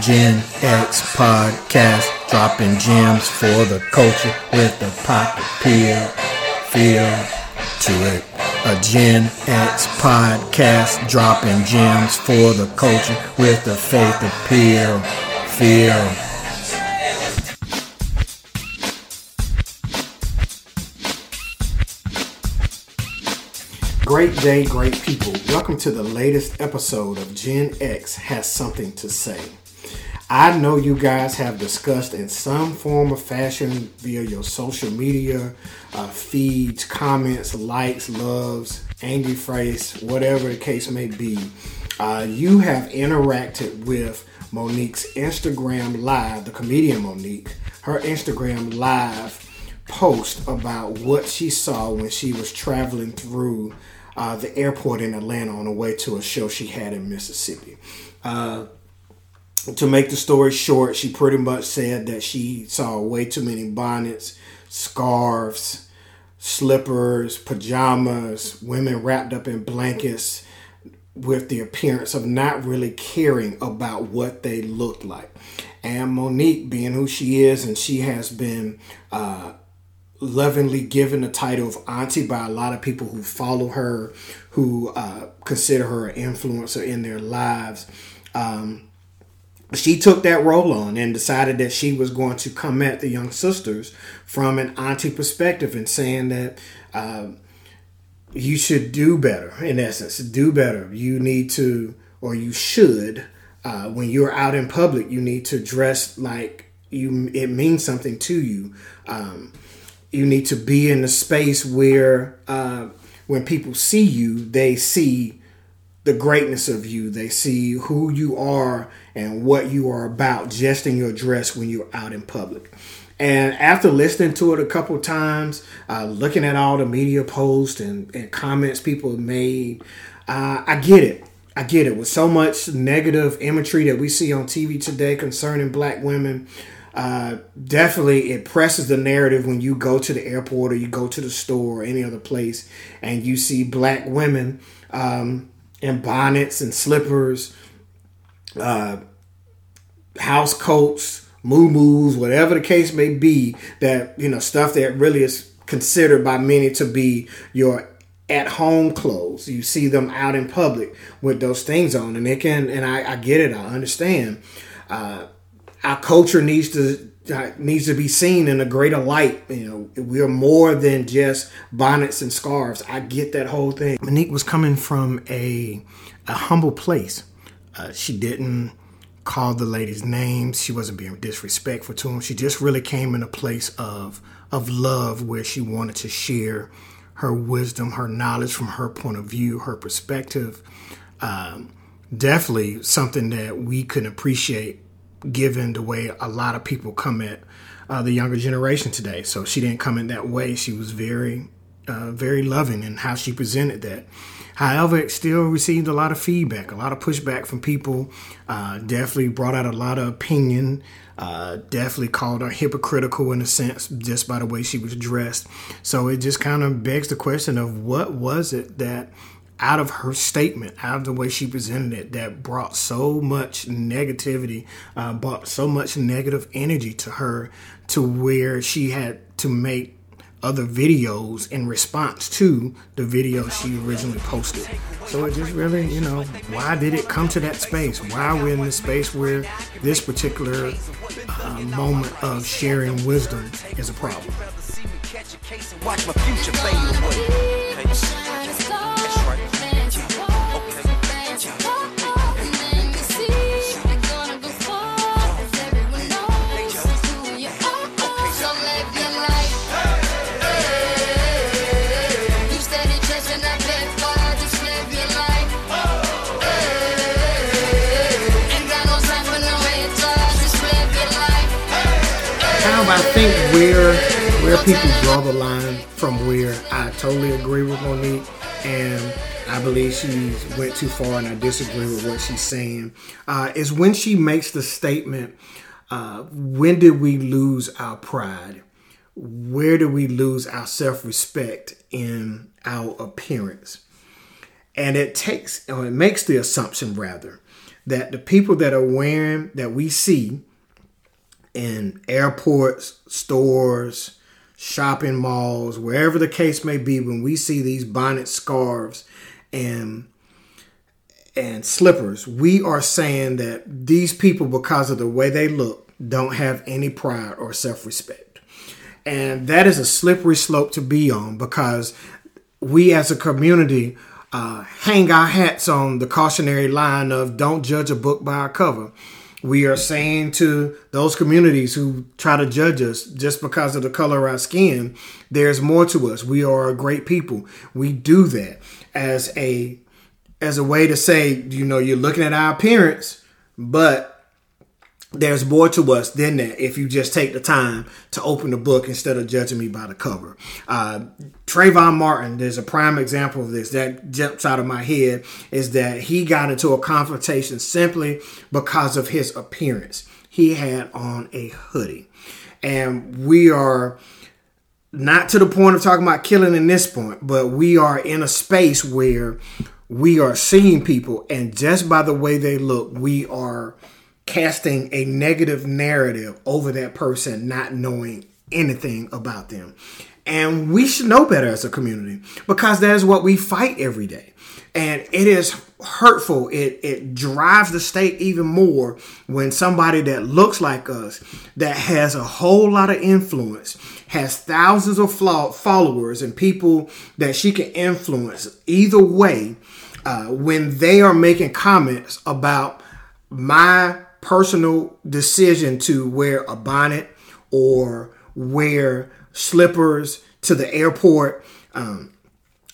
Gen X podcast, dropping gems for the culture with the pop appeal, feel to it. A Gen X podcast, dropping gems for the culture with the faith appeal, feel. Great day, great people. Welcome to the latest episode of Gen X Has Something to Say. I know you guys have discussed in some form or fashion via your social media uh, feeds, comments, likes, loves, angry face, whatever the case may be. Uh, you have interacted with Monique's Instagram Live, the comedian Monique, her Instagram Live post about what she saw when she was traveling through uh, the airport in Atlanta on the way to a show she had in Mississippi. Uh, to make the story short, she pretty much said that she saw way too many bonnets, scarves, slippers, pajamas, women wrapped up in blankets with the appearance of not really caring about what they looked like. And Monique, being who she is, and she has been uh, lovingly given the title of auntie by a lot of people who follow her, who uh, consider her an influencer in their lives. Um, she took that role on and decided that she was going to come at the young sisters from an auntie perspective and saying that uh, you should do better, in essence, do better. You need to, or you should, uh, when you're out in public, you need to dress like you. It means something to you. Um, you need to be in a space where uh, when people see you, they see the greatness of you. They see who you are and what you are about just in your dress when you're out in public. And after listening to it a couple times, uh, looking at all the media posts and, and comments people made, uh, I get it. I get it. With so much negative imagery that we see on TV today concerning black women, uh, definitely it presses the narrative when you go to the airport or you go to the store or any other place and you see black women um, in bonnets and slippers, uh, house coats, moo whatever the case may be, that, you know, stuff that really is considered by many to be your at home clothes. You see them out in public with those things on, and it can, and I, I get it, I understand. Uh, our culture needs to needs to be seen in a greater light. You know, we're more than just bonnets and scarves. I get that whole thing. Monique was coming from a a humble place. Uh, she didn't call the ladies names. She wasn't being disrespectful to them. She just really came in a place of of love where she wanted to share her wisdom, her knowledge from her point of view, her perspective. Um, definitely something that we can appreciate given the way a lot of people come at uh, the younger generation today. So she didn't come in that way. She was very, uh, very loving in how she presented that. However, it still received a lot of feedback, a lot of pushback from people. Uh, definitely brought out a lot of opinion. Uh, definitely called her hypocritical in a sense just by the way she was dressed. So it just kind of begs the question of what was it that out of her statement, out of the way she presented it, that brought so much negativity, uh, brought so much negative energy to her to where she had to make other videos in response to the video she originally posted. So it just really, you know, why did it come to that space? Why are we in the space where this particular uh, moment of sharing wisdom is a problem? People draw the line from where I totally agree with Monique and I believe she went too far and I disagree with what she's saying uh, is when she makes the statement, uh, when did we lose our pride? Where do we lose our self-respect in our appearance? And it takes, or it makes the assumption rather, that the people that are wearing that we see in airports, stores, shopping malls, wherever the case may be, when we see these bonnet scarves and and slippers, we are saying that these people, because of the way they look, don't have any pride or self-respect. And that is a slippery slope to be on because we as a community uh, hang our hats on the cautionary line of don't judge a book by a cover. We are saying to those communities who try to judge us just because of the color of our skin, there's more to us. We are a great people. We do that as a as a way to say, you know, you're looking at our appearance, but there's more to us than that if you just take the time to open the book instead of judging me by the cover. Uh, Trayvon Martin, there's a prime example of this that jumps out of my head is that he got into a confrontation simply because of his appearance. He had on a hoodie. And we are not to the point of talking about killing in this point, but we are in a space where we are seeing people, and just by the way they look, we are casting a negative narrative over that person, not knowing anything about them. And we should know better as a community because that is what we fight every day. And it is hurtful. It, it drives the state even more when somebody that looks like us, that has a whole lot of influence, has thousands of followers and people that she can influence either way, uh, when they are making comments about my personal decision to wear a bonnet or wear slippers to the airport um,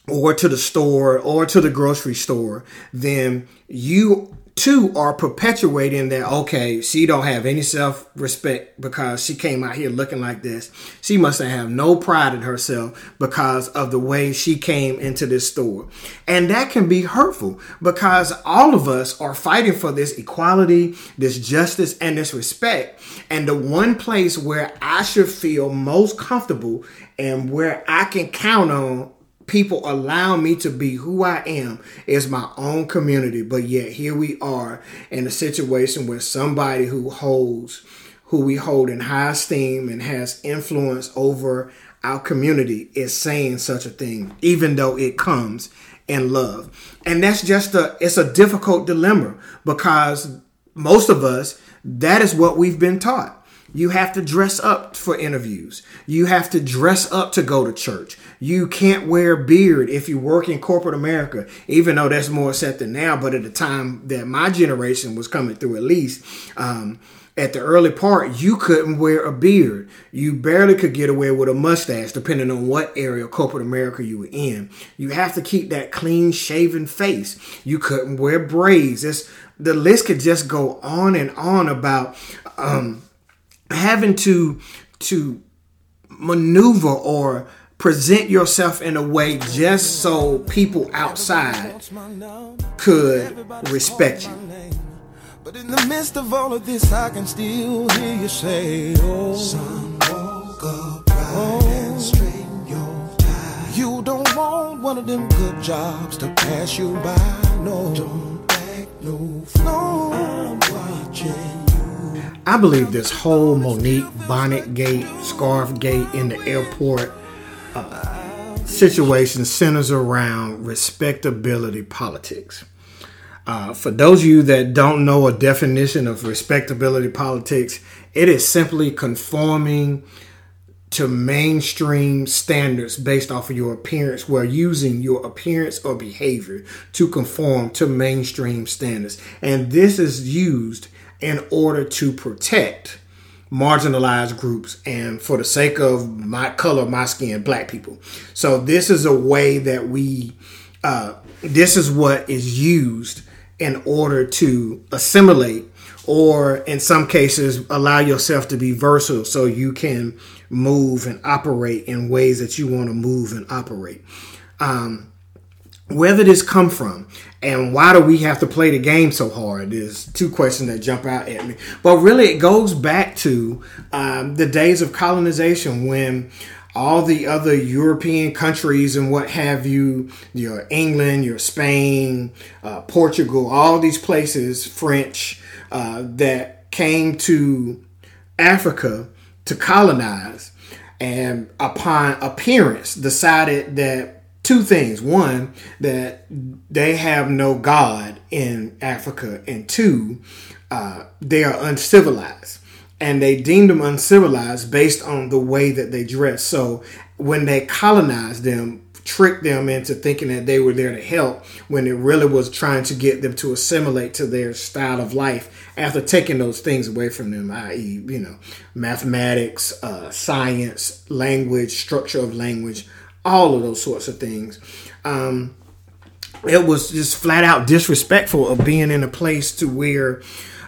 or to the store or to the grocery store, then you two are perpetuating that okay she don't have any self-respect because she came out here looking like this. She must have no pride in herself because of the way she came into this store. And that can be hurtful because all of us are fighting for this equality this justice and this respect. And the one place where i should feel most comfortable and where i can count on people allow me to be who I am is my own community. But yet here we are in a situation where somebody who holds who we hold in high esteem and has influence over our community is saying such a thing, even though it comes in love. And that's just a it's a difficult dilemma because most of us, that is what we've been taught. You have to dress up for interviews. You have to dress up to go to church. You can't wear beard if you work in corporate America, even though that's more accepted now. But at the time that my generation was coming through, at least, um, at the early part, you couldn't wear a beard. You barely could get away with a mustache, depending on what area of corporate America you were in. You have to keep that clean shaven face. You couldn't wear braids. It's, the list could just go on and on about um, having to to maneuver or present yourself in a way just so people outside could respect you. But in the midst of all of this, I can still hear you say, Oh, son, walk upright oh, and straighten your tie. You don't want one of them good jobs to pass you by. No, don't act no fool. I'm watching. I believe this whole Monique bonnet gate, scarf gate in the airport uh, situation centers around respectability politics. Uh, for those of you that don't know a definition of respectability politics, it is simply conforming to mainstream standards based off of your appearance, where using your appearance or behavior to conform to mainstream standards. And this is used in order to protect marginalized groups and for the sake of my color, my skin, black people. So this is a way that we, uh, this is what is used in order to assimilate or in some cases allow yourself to be versatile so you can move and operate in ways that you want to move and operate. Um, where did this come from? And why do we have to play the game so hard? There's two questions that jump out at me. But really it goes back to um, the days of colonization when all the other European countries and what have you, your England, your Spain, uh, Portugal, all these places, French, uh, that came to Africa to colonize, and upon appearance decided that two things: one, that they have no God in Africa, and two, uh, they are uncivilized and they deemed them uncivilized based on the way that they dress. So when they colonized them, tricked them into thinking that they were there to help when it really was trying to get them to assimilate to their style of life after taking those things away from them, i.e., you know, mathematics, uh, science, language, structure of language, all of those sorts of things. Um, it was just flat out disrespectful of being in a place to where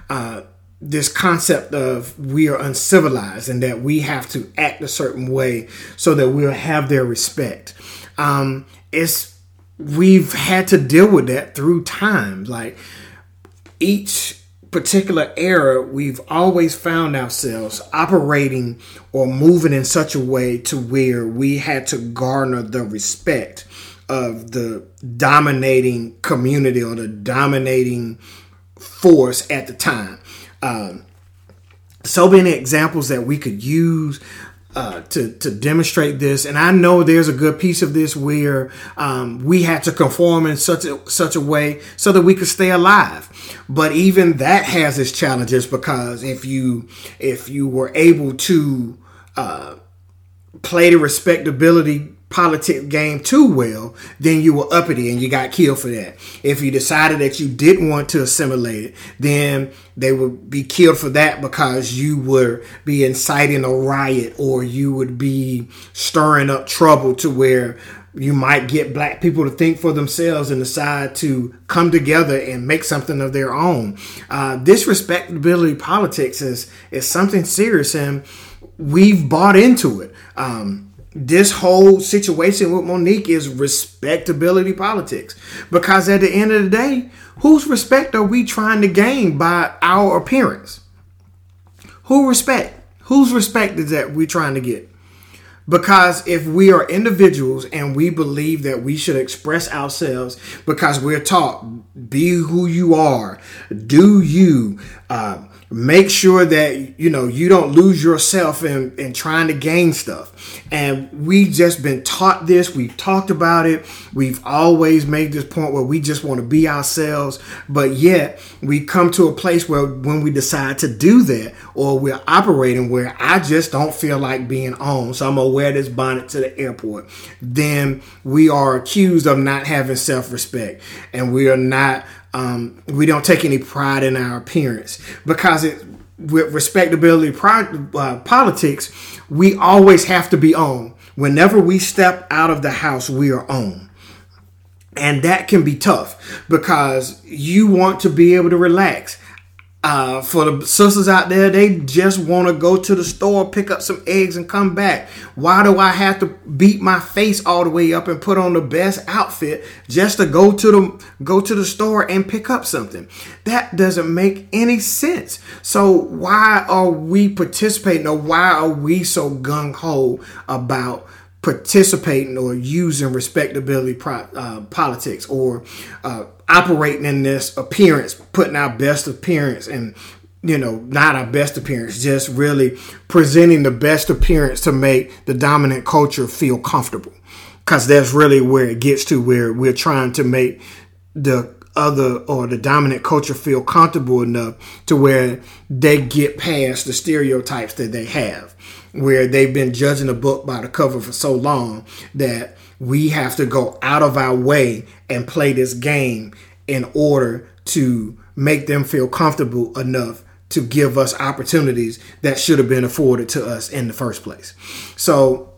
uh, this concept of we are uncivilized and that we have to act a certain way so that we'll have their respect. Um, it's we've had to deal with that through time. Like each particular era, we've always found ourselves operating or moving in such a way to where we had to garner the respect of the dominating community or the dominating force at the time. Um, so many examples that we could use uh, to to demonstrate this, and I know there's a good piece of this where um, we had to conform in such a such a way so that we could stay alive. But even that has its challenges because if you if you were able to uh, play the respectability politic game too well, then you were uppity and you got killed for that. If you decided that you didn't want to assimilate it, then they would be killed for that because you would be inciting a riot or you would be stirring up trouble to where you might get black people to think for themselves and decide to come together and make something of their own. Uh, politics is is something serious, and we've bought into it. Um, this whole situation with Monique is respectability politics. Because at the end of the day, whose respect are we trying to gain by our appearance? Who respect? Whose respect is that we're trying to get? Because if we are individuals and we believe that we should express ourselves because we're taught, be who you are, do you, uh, make sure that you know you don't lose yourself in, in trying to gain stuff. And we just been taught this. We've talked about it. We've always made this point where we just want to be ourselves. But yet we come to a place where when we decide to do that or we're operating where i just don't feel like being on so i'm gonna wear this bonnet to the airport then we are accused of not having self-respect and we are not um, we don't take any pride in our appearance because it, with respectability uh, politics, we always have to be on. Whenever we step out of the house, we are on. And that can be tough because you want to be able to relax. Uh, for the sisters out there, they just want to go to the store, pick up some eggs, and come back. Why do I have to beat my face all the way up and put on the best outfit just to go to the go to the store and pick up something? That doesn't make any sense. So why are we participating, or why are we so gung ho about? Participating or using respectability pro, uh, politics or uh, operating in this appearance, putting our best appearance and you know, not our best appearance, just really presenting the best appearance to make the dominant culture feel comfortable. Because that's really where it gets to, where we're trying to make the other or the dominant culture feel comfortable enough to where they get past the stereotypes that they have, where they've been judging a book by the cover for so long that we have to go out of our way and play this game in order to make them feel comfortable enough to give us opportunities that should have been afforded to us in the first place. So,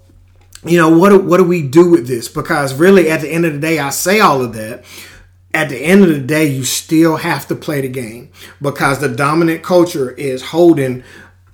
you know, what do, what do we do with this? Because really, at the end of the day, I say all of that. At the end of the day, you still have to play the game because the dominant culture is holding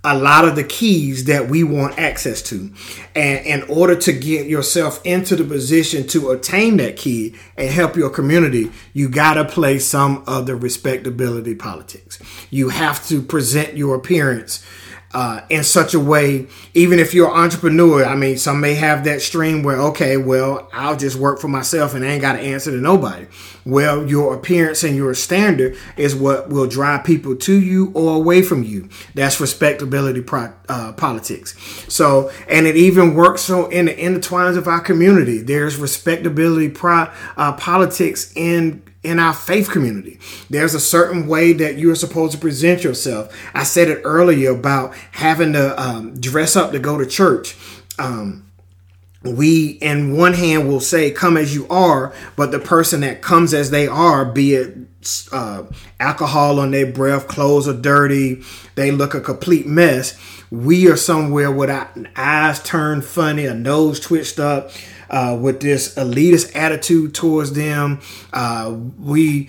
a lot of the keys that we want access to. And in order to get yourself into the position to attain that key and help your community, you got to play some of the respectability politics. You have to present your appearance uh, in such a way, even if you're an entrepreneur, I mean, some may have that stream where, okay, well, I'll just work for myself and I ain't got to answer to nobody. Well, your appearance and your standard is what will drive people to you or away from you. That's respectability pro- uh, politics. So, and it even works so in the intertwines of our community. There's respectability pro- uh, politics in in our faith community. There's a certain way that you're supposed to present yourself. I said it earlier about having to um, dress up to go to church. Um, we, in one hand, will say, Come as you are, but the person that comes as they are, be it uh, alcohol on their breath, clothes are dirty, they look a complete mess. We are somewhere with our eyes turned funny, a nose twitched up, uh, with this elitist attitude towards them. Uh, we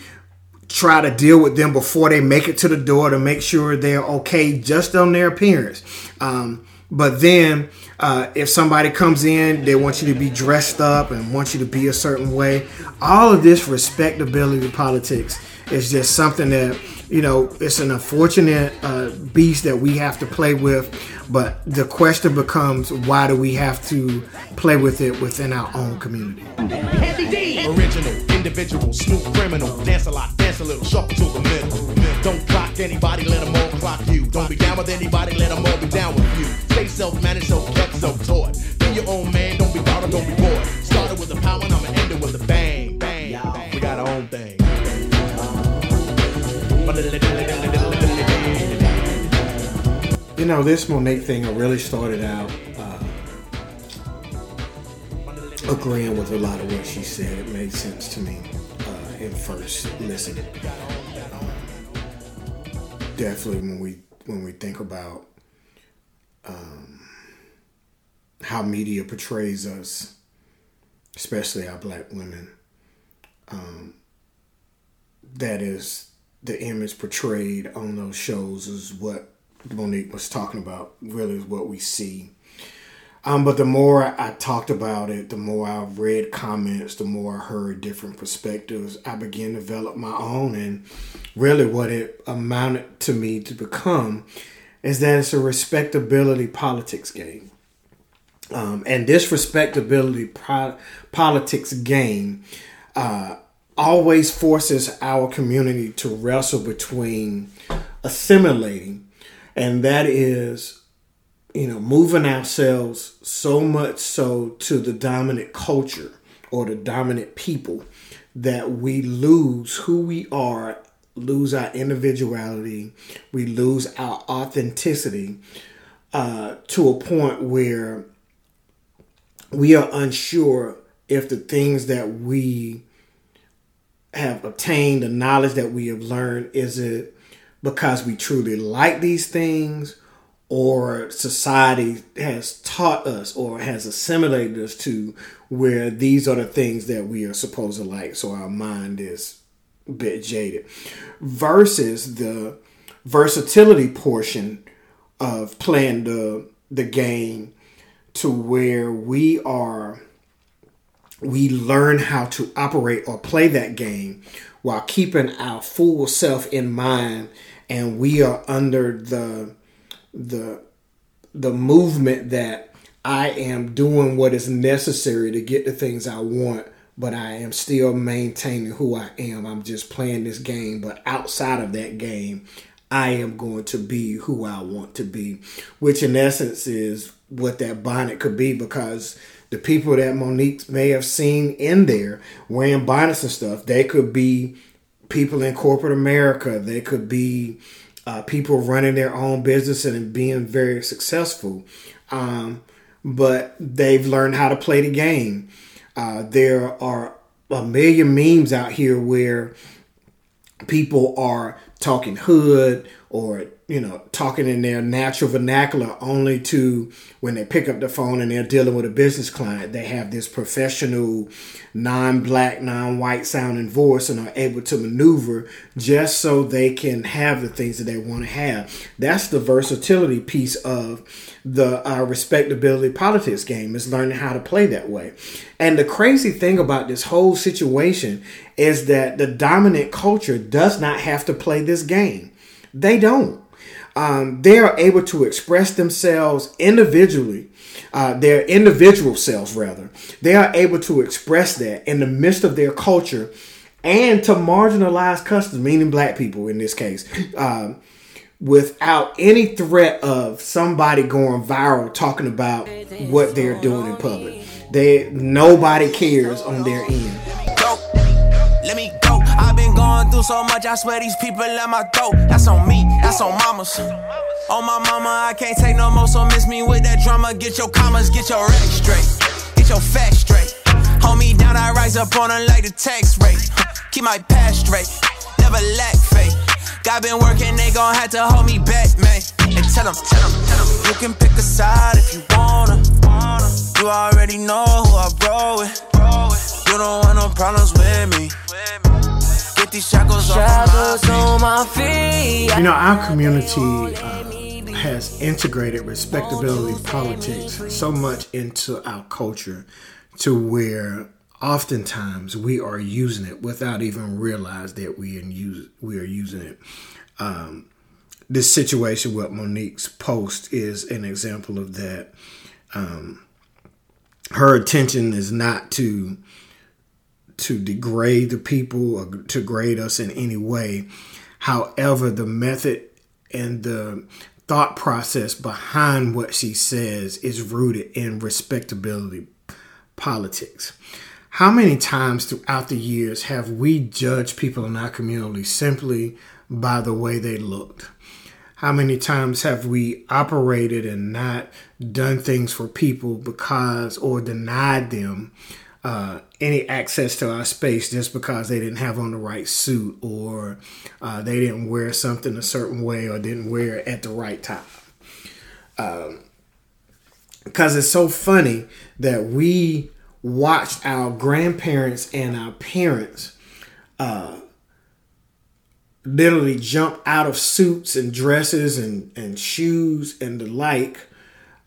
try to deal with them before they make it to the door to make sure they're okay just on their appearance. Um, but then, uh, if somebody comes in, they want you to be dressed up and want you to be a certain way. All of this respectability politics is just something that you know it's an unfortunate uh, beast that we have to play with but the question becomes why do we have to play with it within our own community? Original individual smooth criminal. Dance a lot dance a little shuffle to the middle. Don't clock anybody let them all clock you. Don't be down with anybody let them all be down with you. Stay self-managed self-kept self-taught. Be your own man don't be bothered don't be bored. Started with a power and i'ma end it with a bang bang, bang. we got our own thing you know, this Monet thing, I really started out uh, agreeing with a lot of what she said. It made sense to me uh, in first listening. Um, definitely, when we when we think about um, how media portrays us, especially our black women, um, that is the image portrayed on those shows is what Monique was talking about. Really, is what we see. Um, but the more I talked about it, the more I read comments, the more I heard different perspectives, I began to develop my own. And really, what it amounted to me to become is that it's a respectability politics game. Um, and this respectability pro- politics game uh, always forces our community to wrestle between assimilating, and that is, you know, moving ourselves so much so to the dominant culture or the dominant people that we lose who we are, lose our individuality, we lose our authenticity uh, to a point where we are unsure if the things that we have obtained, the knowledge that we have learned, is it because we truly like these things or society has taught us or has assimilated us to where these are the things that we are supposed to like so our mind is a bit jaded versus the versatility portion of playing the the game to where we are we learn how to operate or play that game while keeping our full self in mind and we are under the the the movement that I am doing what is necessary to get the things I want but I am still maintaining who I am. I'm just playing this game, but outside of that game, I am going to be who I want to be, which in essence is what that bonnet could be because the people that Monique may have seen in there wearing bonnets and stuff, they could be people in corporate America. They could be uh, people running their own business and being very successful. Um, but they've learned how to play the game. Uh, there are a million memes out here where people are talking hood or you know talking in their natural vernacular only to when they pick up the phone and they're dealing with a business client they have this professional non-black non-white sounding voice and are able to maneuver just so they can have the things that they want to have. That's the versatility piece of the uh, respectability politics game is learning how to play that way. And the crazy thing about this whole situation is that the dominant culture does not have to play this game. They don't um, they are able to express themselves individually, uh, their individual selves rather. They are able to express that in the midst of their culture and to marginalize customers, meaning black people in this case, um, without any threat of somebody going viral talking about what they're doing in public. They nobody cares on their end. Let me go. Going through so much. I swear these people let my throat. That's on me. That's on mamas. On my mama, I can't take no more. So miss me with that drama. Get your commas, get your rec straight, get your facts straight. Hold me down, I rise up on a like the tax rate. Keep my past straight, never lack faith. God been working, they gon' have to hold me back, man. And tell them, tell them, tell them. You can pick a side if you wanna. You already know who I roll with. You don't want no problems with me. Get these shackles, shackles on my feet. You know, our community uh, has integrated respectability politics so much into our culture to where oftentimes we are using it without even realize that we use we are using it. Um, this situation with Monique's post is an example of that. Um, her intention is not to to degrade the people or to grade us in any way. However, the method and the thought process behind what she says is rooted in respectability politics. How many times throughout the years have we judged people in our community simply by the way they looked? How many times have we operated and not done things for people because or denied them uh, any access to our space just because they didn't have on the right suit or uh, they didn't wear something a certain way or didn't wear it at the right time? Because um, it's so funny that we watched our grandparents and our parents uh, literally jump out of suits and dresses and, and shoes and the like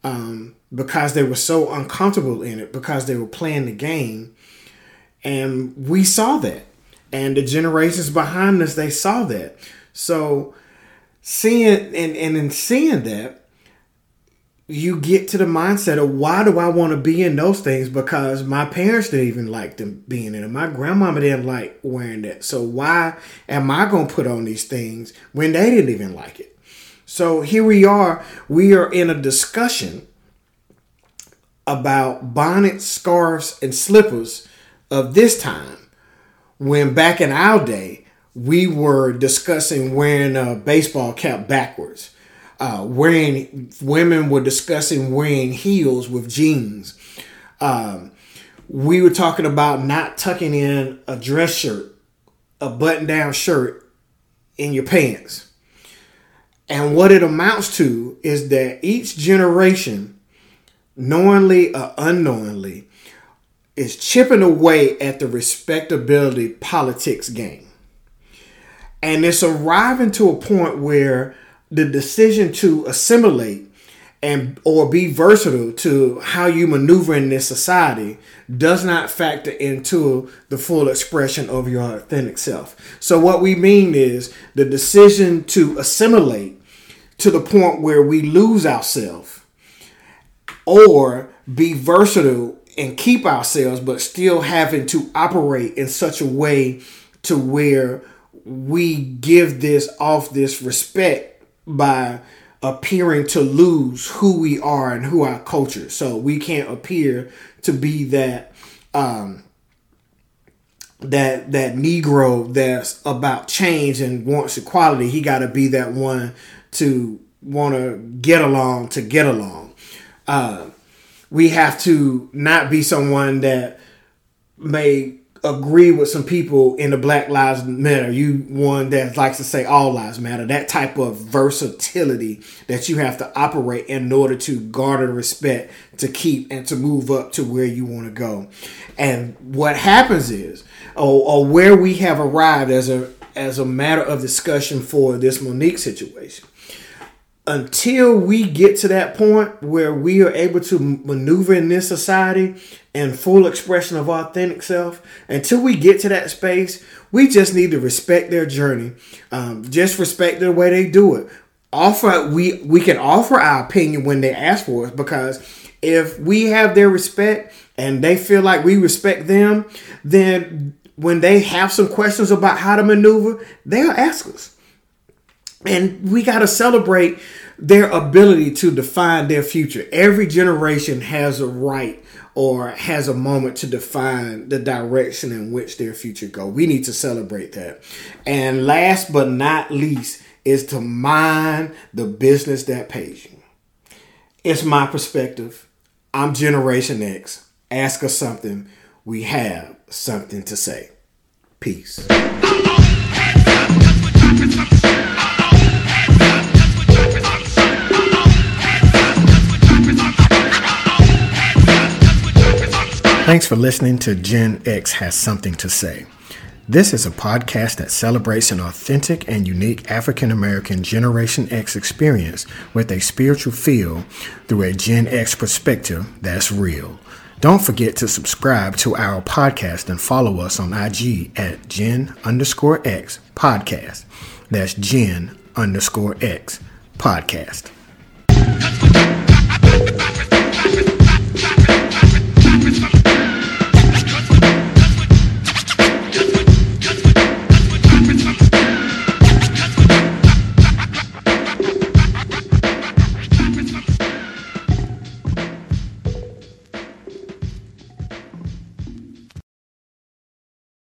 um, because they were so uncomfortable in it because they were playing the game. And we saw that. And the generations behind us, they saw that. So seeing and, and in seeing that, you get to the mindset of why do I want to be in those things? Because my parents didn't even like them being in it. My grandmama didn't like wearing that. So why am I to put on these things when they didn't even like it? So here we are. We are in a discussion about bonnets, scarves, and slippers of this time. When back in our day, we were discussing wearing a baseball cap backwards uh, wearing women were discussing wearing heels with jeans. Um, we were talking about not tucking in a dress shirt, a button down shirt in your pants. And what it amounts to is that each generation, knowingly or unknowingly, is chipping away at the respectability politics game. And it's arriving to a point where the decision to assimilate and or be versatile to how you maneuver in this society does not factor into the full expression of your authentic self. So what we mean is the decision to assimilate to the point where we lose ourselves or be versatile and keep ourselves but still having to operate in such a way to where we give this off this respect by appearing to lose who we are and who our culture. So we can't appear to be that um that that Negro that's about change and wants equality. He got to be that one to want to get along to get along. Uh, we have to not be someone that may agree with some people in the Black Lives Matter. You one that likes to say all lives matter. That type of versatility that you have to operate in order to garner respect, to keep and to move up to where you want to go. And what happens is, or, or where we have arrived as a as a matter of discussion for this Monique situation. Until we get to that point where we are able to maneuver in this society and full expression of authentic self. Until we get to that space, we just need to respect their journey. Um, just respect the way they do it. offer we we can offer our opinion when they ask for it because if we have their respect and they feel like we respect them, then when they have some questions about how to maneuver, they'll ask us. And we got to celebrate their ability to define their future. Every generation has a right or has a moment to define the direction in which their future go. We need to celebrate that. And last but not least is to mind the business that pays you. It's my perspective. I'm Generation X. Ask us something. We have something to say. Peace. Thanks for listening to Gen X Has Something to Say. This is a podcast that celebrates an authentic and unique African American Generation X experience with a spiritual feel through a Gen X perspective that's real. Don't forget to subscribe to our podcast and follow us on IG at Gen underscore X podcast. That's Gen underscore X podcast.